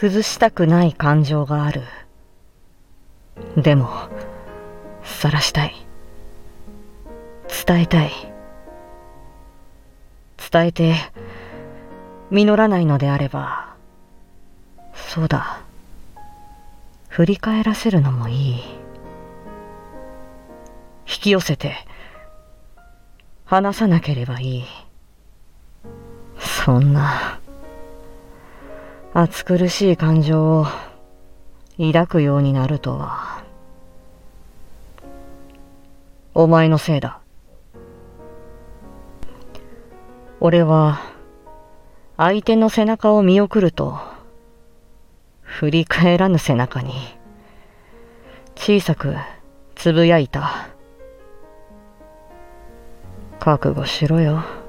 崩したくない感情がある。でも、晒したい。伝えたい。伝えて、実らないのであれば、そうだ。振り返らせるのもいい。引き寄せて、話さなければいい。そんな、暑苦しい感情を抱くようになるとは。お前のせいだ。俺は、相手の背中を見送ると、振り返らぬ背中に、小さくつぶやいた。覚悟しろよ。